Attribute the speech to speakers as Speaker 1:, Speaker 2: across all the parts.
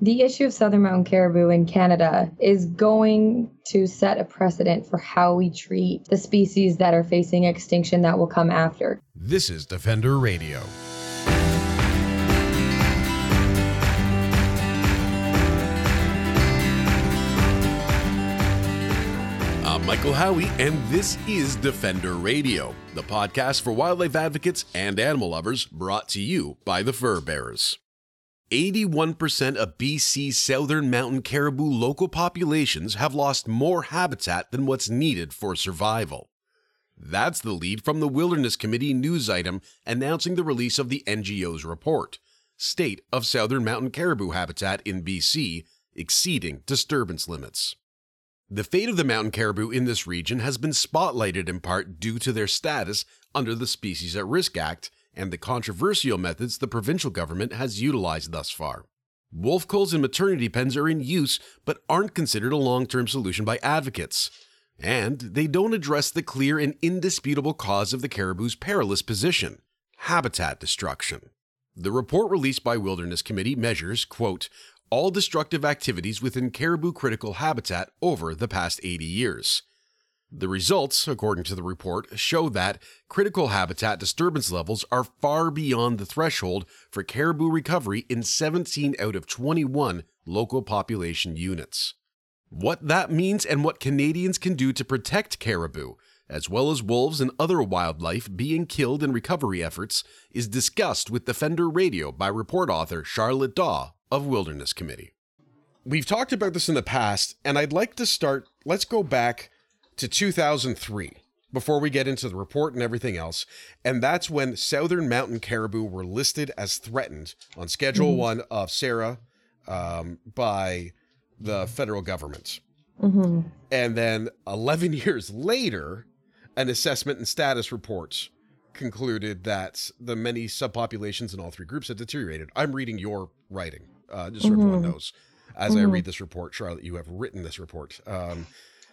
Speaker 1: the issue of southern mountain caribou in Canada is going to set a precedent for how we treat the species that are facing extinction that will come after.
Speaker 2: This is Defender Radio. I'm Michael Howie, and this is Defender Radio, the podcast for wildlife advocates and animal lovers brought to you by the Fur Bearers. 81% of BC's southern mountain caribou local populations have lost more habitat than what's needed for survival. That's the lead from the Wilderness Committee news item announcing the release of the NGO's report State of Southern Mountain Caribou Habitat in BC Exceeding Disturbance Limits. The fate of the mountain caribou in this region has been spotlighted in part due to their status under the Species at Risk Act and the controversial methods the provincial government has utilized thus far. Wolf culls and maternity pens are in use but aren't considered a long term solution by advocates. And they don't address the clear and indisputable cause of the caribou's perilous position habitat destruction. The report released by Wilderness Committee measures, quote, all destructive activities within caribou critical habitat over the past 80 years. The results, according to the report, show that critical habitat disturbance levels are far beyond the threshold for caribou recovery in 17 out of 21 local population units. What that means and what Canadians can do to protect caribou, as well as wolves and other wildlife being killed in recovery efforts, is discussed with Defender Radio by report author Charlotte Dawe of Wilderness Committee. We've talked about this in the past, and I'd like to start. Let's go back to 2003 before we get into the report and everything else. And that's when southern mountain caribou were listed as threatened on Schedule mm-hmm. 1 of SARA um, by the federal government. Mm-hmm. And then 11 years later, an assessment and status report concluded that the many subpopulations in all three groups had deteriorated. I'm reading your writing, uh, just so mm-hmm. everyone knows. As I read this report, Charlotte, you have written this report. Um,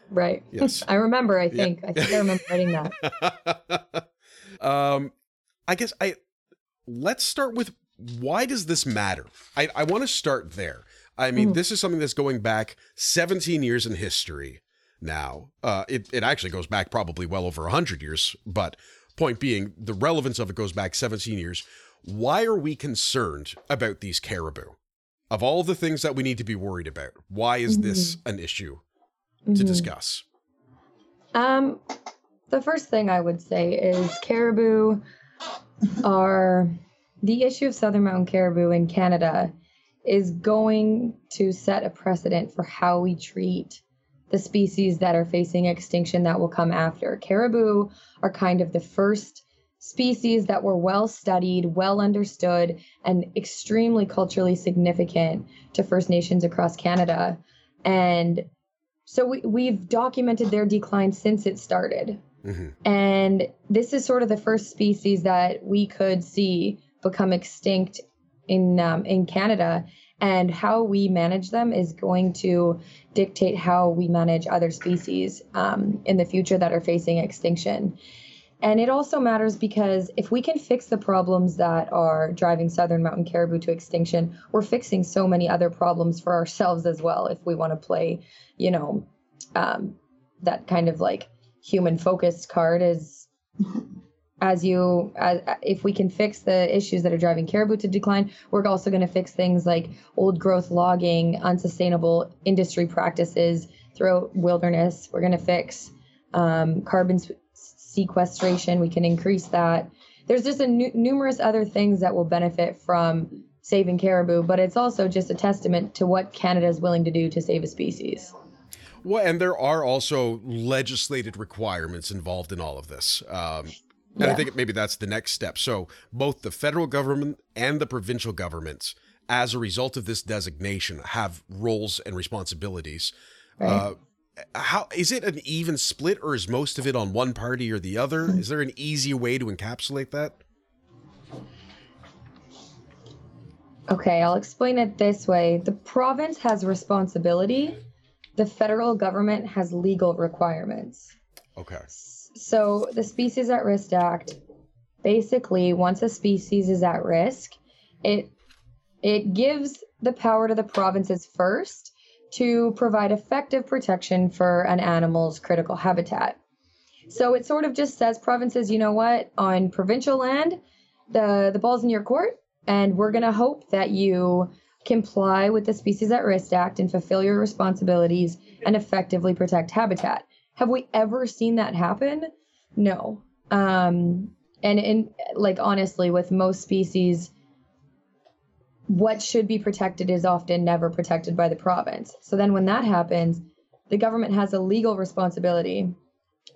Speaker 1: Right. Yes. I remember, I think. Yeah. I think I remember writing
Speaker 2: that. um I guess I let's start with why does this matter? I, I want to start there. I mean, mm. this is something that's going back 17 years in history now. Uh, it, it actually goes back probably well over 100 years, but point being, the relevance of it goes back 17 years. Why are we concerned about these caribou? Of all the things that we need to be worried about, why is mm-hmm. this an issue to mm-hmm. discuss?
Speaker 1: Um, the first thing I would say is caribou are the issue of southern mountain caribou in Canada is going to set a precedent for how we treat the species that are facing extinction that will come after. Caribou are kind of the first species that were well studied, well understood, and extremely culturally significant to First Nations across Canada. And so we, we've documented their decline since it started. Mm-hmm. And this is sort of the first species that we could see become extinct in um, in Canada. And how we manage them is going to dictate how we manage other species um, in the future that are facing extinction. And it also matters because if we can fix the problems that are driving southern mountain caribou to extinction, we're fixing so many other problems for ourselves as well if we want to play, you know, um, that kind of like human focused card is as you as, if we can fix the issues that are driving caribou to decline we're also going to fix things like old growth logging unsustainable industry practices throughout wilderness we're going to fix um, carbon sequestration, we can increase that. There's just a numerous other things that will benefit from saving caribou, but it's also just a testament to what Canada is willing to do to save a species.
Speaker 2: Well, and there are also legislated requirements involved in all of this. Um, and yeah. I think maybe that's the next step. So both the federal government and the provincial governments, as a result of this designation, have roles and responsibilities. Right. Uh, how is it an even split or is most of it on one party or the other? Hmm. Is there an easy way to encapsulate that?
Speaker 1: Okay, I'll explain it this way. The province has responsibility, the federal government has legal requirements.
Speaker 2: Okay.
Speaker 1: So, the Species at Risk Act basically once a species is at risk, it it gives the power to the provinces first to provide effective protection for an animal's critical habitat. So it sort of just says provinces, you know what, on provincial land, the the ball's in your court, and we're gonna hope that you comply with the Species at Risk Act and fulfill your responsibilities and effectively protect habitat. Have we ever seen that happen? No. Um, and in like honestly, with most species, what should be protected is often never protected by the province. So then when that happens, the government has a legal responsibility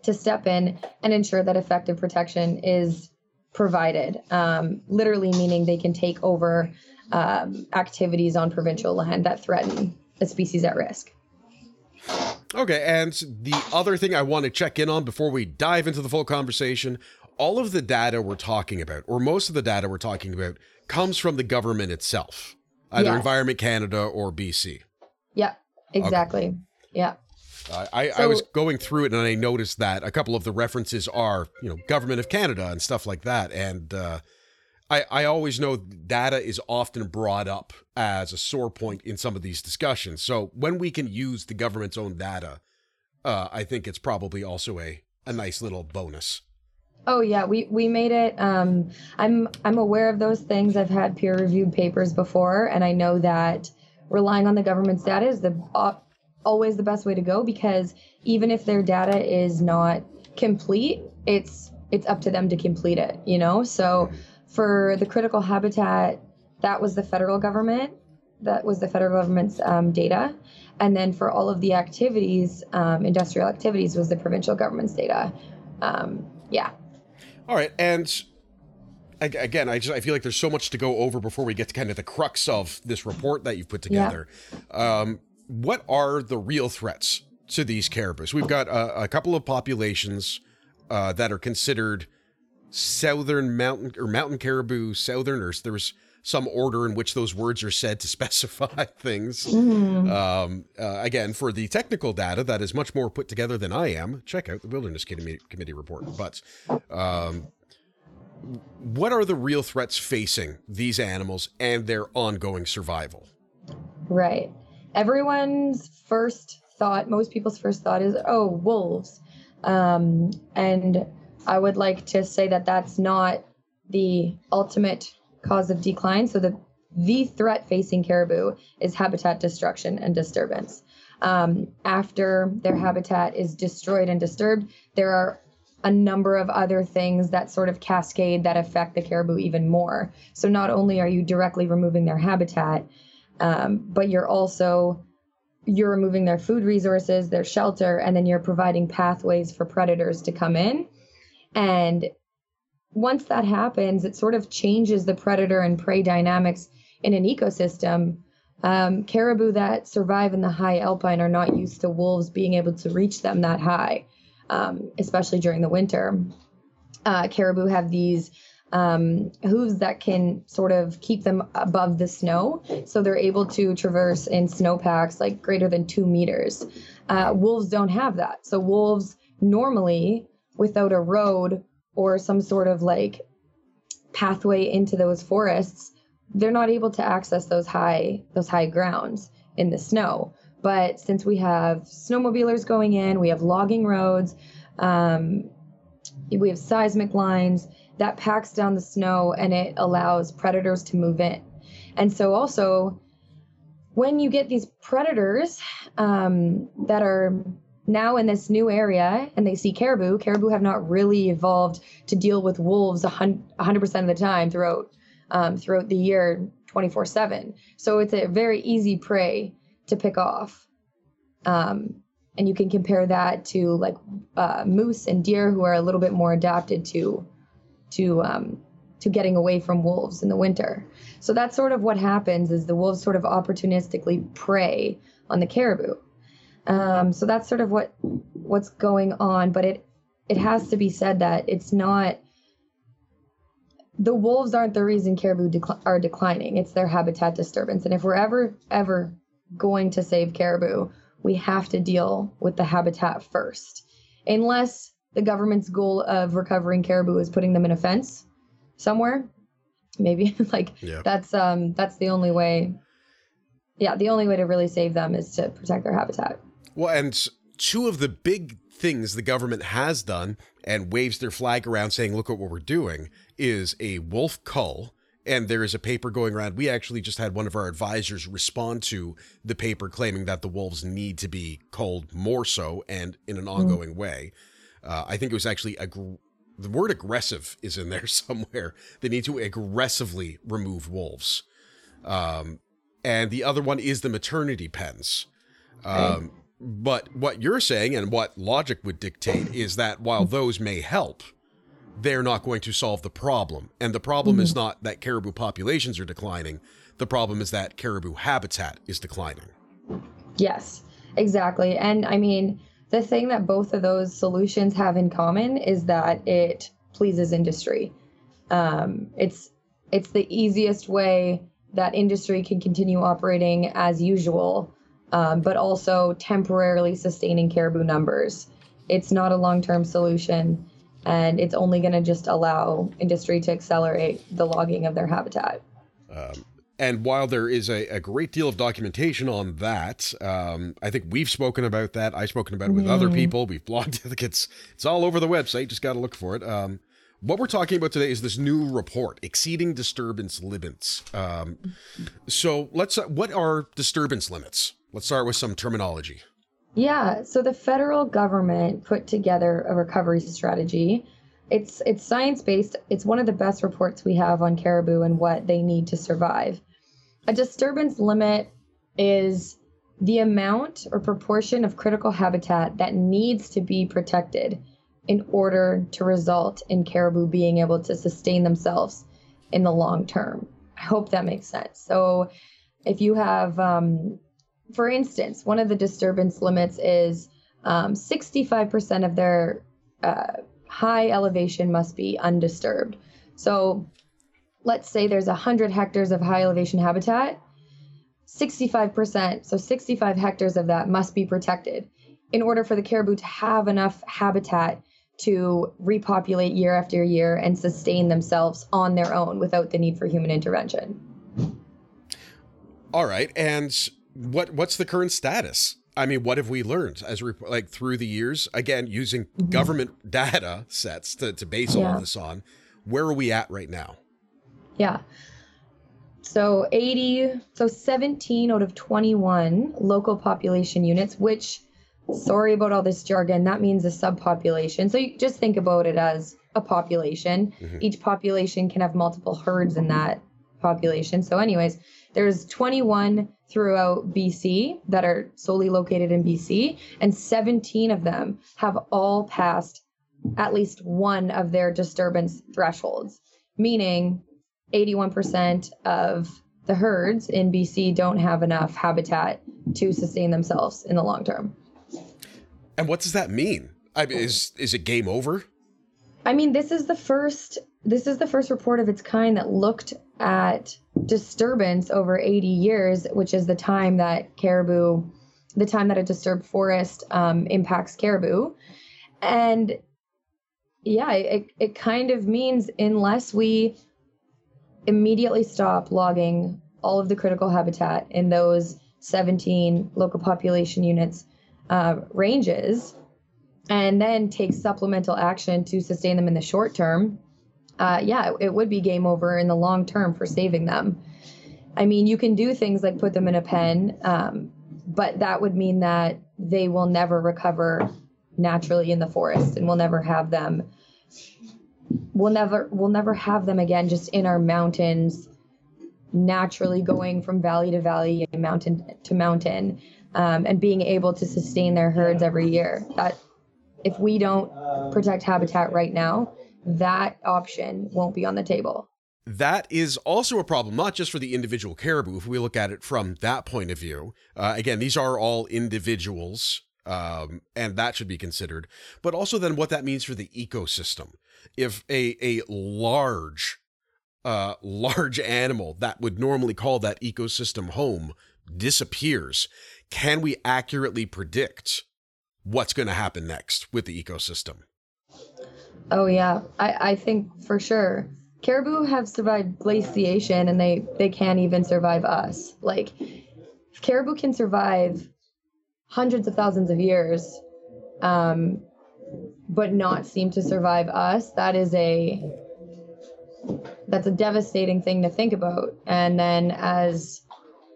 Speaker 1: to step in and ensure that effective protection is provided. Um, literally meaning they can take over um, activities on provincial land that threaten a species at risk.
Speaker 2: Okay, and the other thing I want to check in on before we dive into the full conversation all of the data we're talking about, or most of the data we're talking about, comes from the government itself, either yes. Environment Canada or BC.
Speaker 1: Yeah, exactly. Okay. Yeah.
Speaker 2: Uh, I, so, I was going through it and I noticed that a couple of the references are, you know, government of Canada and stuff like that. And uh, I, I always know data is often brought up as a sore point in some of these discussions. So when we can use the government's own data, uh, I think it's probably also a, a nice little bonus.
Speaker 1: Oh yeah, we we made it. Um, I'm I'm aware of those things. I've had peer reviewed papers before, and I know that relying on the government's data is the uh, always the best way to go because even if their data is not complete, it's it's up to them to complete it. You know, so for the critical habitat, that was the federal government. That was the federal government's um, data. And then for all of the activities, um, industrial activities, was the provincial government's data. Um, yeah.
Speaker 2: All right. And again, I just I feel like there's so much to go over before we get to kind of the crux of this report that you've put together. Yeah. Um, what are the real threats to these caribous? We've got a, a couple of populations uh, that are considered southern mountain or mountain caribou southerners. There's some order in which those words are said to specify things. Mm. Um, uh, again, for the technical data that is much more put together than I am, check out the Wilderness Committee, Committee report. But um, what are the real threats facing these animals and their ongoing survival?
Speaker 1: Right. Everyone's first thought, most people's first thought is, oh, wolves. Um, and I would like to say that that's not the ultimate cause of decline. So the the threat facing caribou is habitat destruction and disturbance. Um, after their habitat is destroyed and disturbed, there are a number of other things that sort of cascade that affect the caribou even more. So not only are you directly removing their habitat, um, but you're also you're removing their food resources, their shelter, and then you're providing pathways for predators to come in and once that happens, it sort of changes the predator and prey dynamics in an ecosystem. Um, caribou that survive in the high alpine are not used to wolves being able to reach them that high, um, especially during the winter. Uh, caribou have these um, hooves that can sort of keep them above the snow, so they're able to traverse in snowpacks like greater than two meters. Uh, wolves don't have that, so wolves normally without a road or some sort of like pathway into those forests, they're not able to access those high those high grounds in the snow. But since we have snowmobilers going in, we have logging roads, um, we have seismic lines that packs down the snow and it allows predators to move in. And so also when you get these predators um, that are now in this new area and they see caribou, caribou have not really evolved to deal with wolves 100% of the time throughout um, throughout the year 24 7. So it's a very easy prey to pick off. Um, and you can compare that to like uh, moose and deer who are a little bit more adapted to to um, to getting away from wolves in the winter. So that's sort of what happens is the wolves sort of opportunistically prey on the caribou. Um, so that's sort of what what's going on. But it it has to be said that it's not the wolves aren't the reason caribou decl- are declining. It's their habitat disturbance. And if we're ever ever going to save caribou, we have to deal with the habitat first. Unless the government's goal of recovering caribou is putting them in a fence somewhere, maybe like yeah. that's um that's the only way yeah, the only way to really save them is to protect their habitat.
Speaker 2: Well, and two of the big things the government has done and waves their flag around saying, look at what we're doing, is a wolf cull. And there is a paper going around. We actually just had one of our advisors respond to the paper claiming that the wolves need to be culled more so and in an ongoing mm. way. Uh, I think it was actually ag- the word aggressive is in there somewhere. They need to aggressively remove wolves. Um, and the other one is the maternity pens. Um, but what you're saying and what logic would dictate is that while those may help, they're not going to solve the problem. And the problem mm-hmm. is not that caribou populations are declining, the problem is that caribou habitat is declining.
Speaker 1: Yes, exactly. And I mean, the thing that both of those solutions have in common is that it pleases industry. Um, it's it's the easiest way that industry can continue operating as usual um, but also temporarily sustaining caribou numbers. It's not a long term solution, and it's only going to just allow industry to accelerate the logging of their habitat.
Speaker 2: Um, and while there is a, a, great deal of documentation on that, um, I think we've spoken about that. I've spoken about it with mm. other people. We've blogged it. It's, it's all over the website. Just got to look for it. Um, what we're talking about today is this new report, exceeding disturbance limits. Um, so let's. Uh, what are disturbance limits? Let's start with some terminology.
Speaker 1: Yeah, so the federal government put together a recovery strategy. It's it's science-based. It's one of the best reports we have on caribou and what they need to survive. A disturbance limit is the amount or proportion of critical habitat that needs to be protected in order to result in caribou being able to sustain themselves in the long term. I hope that makes sense. So, if you have um, for instance, one of the disturbance limits is um, 65% of their uh, high elevation must be undisturbed. So let's say there's 100 hectares of high elevation habitat. 65%, so 65 hectares of that must be protected in order for the caribou to have enough habitat to repopulate year after year and sustain themselves on their own without the need for human intervention.
Speaker 2: All right. And what what's the current status? I mean, what have we learned as we like through the years? Again, using mm-hmm. government data sets to, to base yeah. all this on. Where are we at right now?
Speaker 1: Yeah. So 80, so 17 out of 21 local population units, which, sorry about all this jargon, that means a subpopulation. So you just think about it as a population. Mm-hmm. Each population can have multiple herds in that population. So, anyways, there's 21 throughout BC that are solely located in BC, and 17 of them have all passed at least one of their disturbance thresholds, meaning 81% of the herds in BC don't have enough habitat to sustain themselves in the long term.
Speaker 2: And what does that mean? I mean, is is it game over?
Speaker 1: I mean, this is the first this is the first report of its kind that looked at disturbance over 80 years, which is the time that caribou, the time that a disturbed forest um, impacts caribou. And yeah, it, it kind of means unless we immediately stop logging all of the critical habitat in those 17 local population units uh, ranges and then take supplemental action to sustain them in the short term uh, yeah, it would be game over in the long term for saving them. I mean, you can do things like put them in a pen, um, but that would mean that they will never recover naturally in the forest, and we'll never have them. We'll never we'll never have them again just in our mountains, naturally going from valley to valley and mountain to mountain, um, and being able to sustain their herds every year. That if we don't protect habitat right now, that option won't be on the table.
Speaker 2: That is also a problem, not just for the individual caribou, if we look at it from that point of view. Uh, again, these are all individuals, um, and that should be considered, but also then what that means for the ecosystem. If a, a large, uh, large animal that would normally call that ecosystem home disappears, can we accurately predict what's going to happen next with the ecosystem?
Speaker 1: Oh yeah, I, I think for sure. Caribou have survived glaciation and they, they can't even survive us. Like if caribou can survive hundreds of thousands of years, um, but not seem to survive us, that is a that's a devastating thing to think about. And then as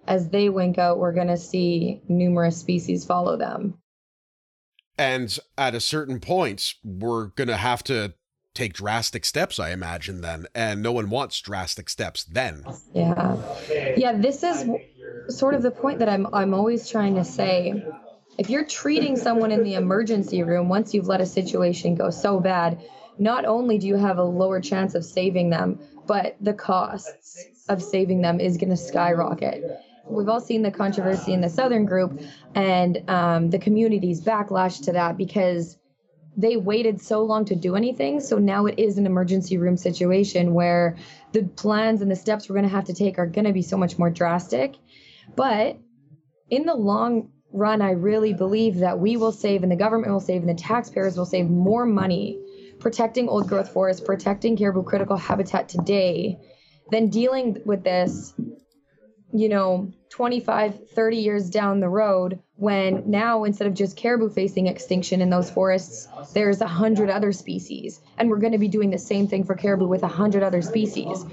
Speaker 1: as they wink out, we're going to see numerous species follow them.
Speaker 2: And at a certain point, we're going to have to take drastic steps, I imagine, then. And no one wants drastic steps then.
Speaker 1: Yeah. Yeah, this is sort of the point that I'm, I'm always trying to say. If you're treating someone in the emergency room once you've let a situation go so bad, not only do you have a lower chance of saving them, but the costs of saving them is going to skyrocket we've all seen the controversy in the Southern group and um, the community's backlash to that because they waited so long to do anything. So now it is an emergency room situation where the plans and the steps we're going to have to take are going to be so much more drastic. But in the long run, I really believe that we will save and the government will save and the taxpayers will save more money protecting old growth forests, protecting caribou critical habitat today than dealing with this you know 25 30 years down the road when now instead of just caribou facing extinction in those forests there's a hundred other species. And we're going to be doing the same thing for caribou with a hundred other species.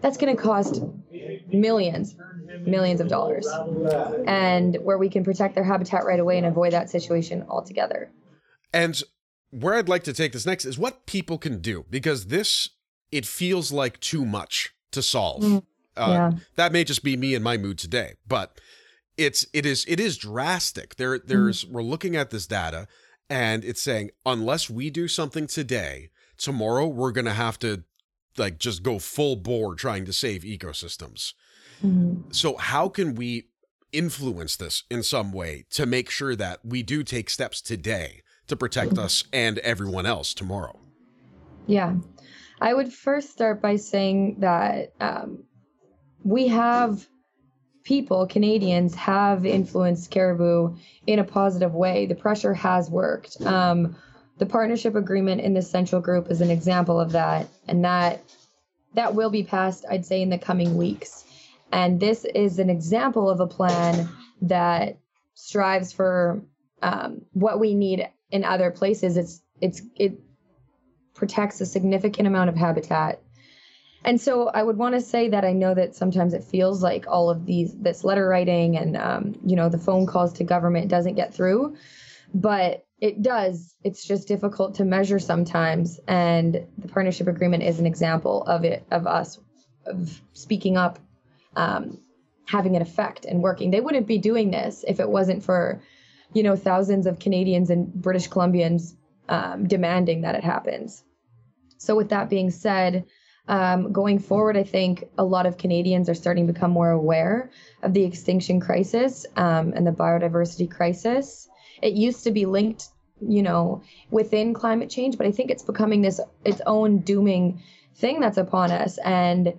Speaker 1: That's going to cost millions millions of dollars. And where we can protect their habitat right away and avoid that situation altogether.
Speaker 2: And where i'd like to take this next is what people can do because this it feels like too much to solve. Mm. Uh, yeah. That may just be me and my mood today, but it's it is it is drastic. There there's mm-hmm. we're looking at this data, and it's saying unless we do something today, tomorrow we're gonna have to like just go full bore trying to save ecosystems. Mm-hmm. So how can we influence this in some way to make sure that we do take steps today to protect mm-hmm. us and everyone else tomorrow?
Speaker 1: Yeah. I would first start by saying that um, we have people, Canadians, have influenced caribou in a positive way. The pressure has worked. Um, the partnership agreement in the central group is an example of that, and that that will be passed, I'd say, in the coming weeks. And this is an example of a plan that strives for um, what we need in other places. It's it's it protects a significant amount of habitat and so I would want to say that I know that sometimes it feels like all of these this letter writing and um, you know the phone calls to government doesn't get through, but it does. It's just difficult to measure sometimes, and the partnership agreement is an example of it of us of speaking up, um, having an effect and working. They wouldn't be doing this if it wasn't for, you know, thousands of Canadians and British Columbians um, demanding that it happens. So with that being said um, going forward, I think a lot of Canadians are starting to become more aware of the extinction crisis um, and the biodiversity crisis. It used to be linked, you know, within climate change, but I think it's becoming this its own dooming thing that's upon us, and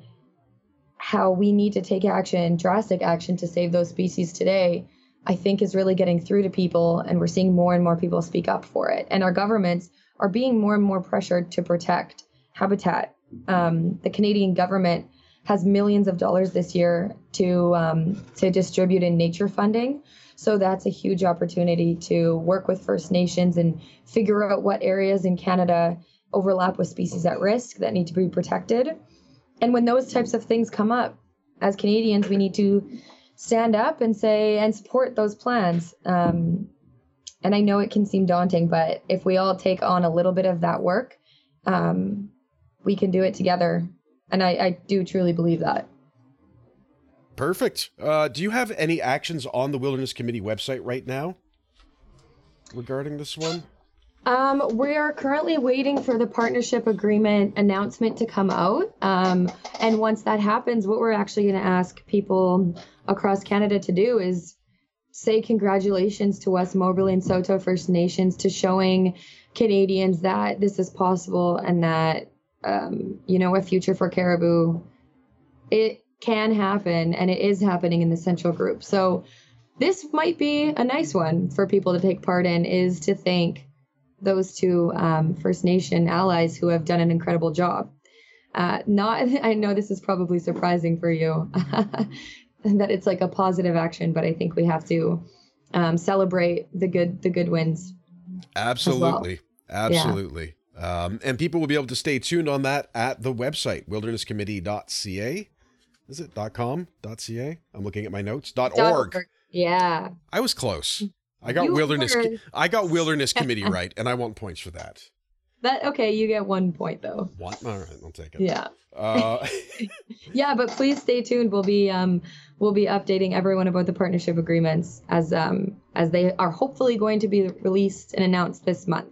Speaker 1: how we need to take action, drastic action, to save those species today. I think is really getting through to people, and we're seeing more and more people speak up for it. And our governments are being more and more pressured to protect habitat um, the Canadian government has millions of dollars this year to um, to distribute in nature funding. So that's a huge opportunity to work with First Nations and figure out what areas in Canada overlap with species at risk that need to be protected. And when those types of things come up, as Canadians, we need to stand up and say and support those plans. Um, and I know it can seem daunting, but if we all take on a little bit of that work, um, we can do it together. And I, I do truly believe that.
Speaker 2: Perfect. Uh, do you have any actions on the Wilderness Committee website right now regarding this one?
Speaker 1: Um, we are currently waiting for the partnership agreement announcement to come out. Um, and once that happens, what we're actually going to ask people across Canada to do is say congratulations to West Moberly and Saulteau First Nations to showing Canadians that this is possible and that um, you know, a future for caribou, it can happen and it is happening in the central group. So this might be a nice one for people to take part in is to thank those two um, First Nation allies who have done an incredible job. Uh, not, I know this is probably surprising for you. that it's like a positive action, but I think we have to um, celebrate the good the good wins.
Speaker 2: Absolutely, well. absolutely. Yeah. Um, and people will be able to stay tuned on that at the website wildernesscommittee.ca. Is it .com .ca? I'm looking at my notes. .org. .org.
Speaker 1: Yeah.
Speaker 2: I was close. I got you wilderness. Were. I got wilderness committee right, and I want points for that.
Speaker 1: That okay? You get one point though.
Speaker 2: What? All right, I'll take it.
Speaker 1: Yeah. Uh, yeah, but please stay tuned. We'll be um we'll be updating everyone about the partnership agreements as um as they are hopefully going to be released and announced this month.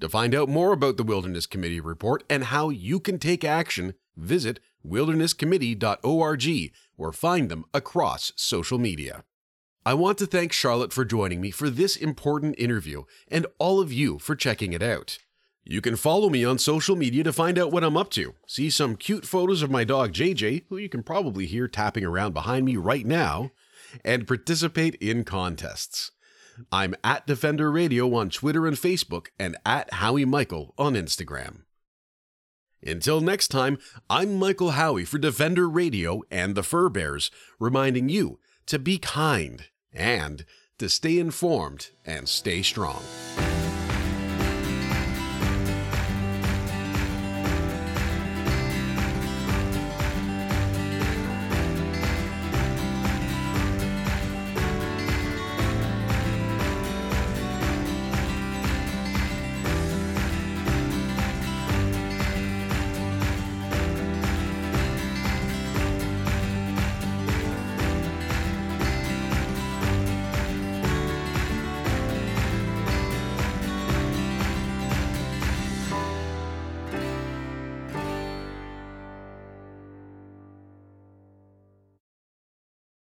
Speaker 2: To find out more about the Wilderness Committee report and how you can take action, visit wildernesscommittee.org or find them across social media. I want to thank Charlotte for joining me for this important interview and all of you for checking it out. You can follow me on social media to find out what I'm up to, see some cute photos of my dog JJ, who you can probably hear tapping around behind me right now, and participate in contests. I'm at Defender Radio on Twitter and Facebook and at Howie Michael on Instagram. Until next time, I'm Michael Howie for Defender Radio and the Fur Bears, reminding you to be kind and to stay informed and stay strong.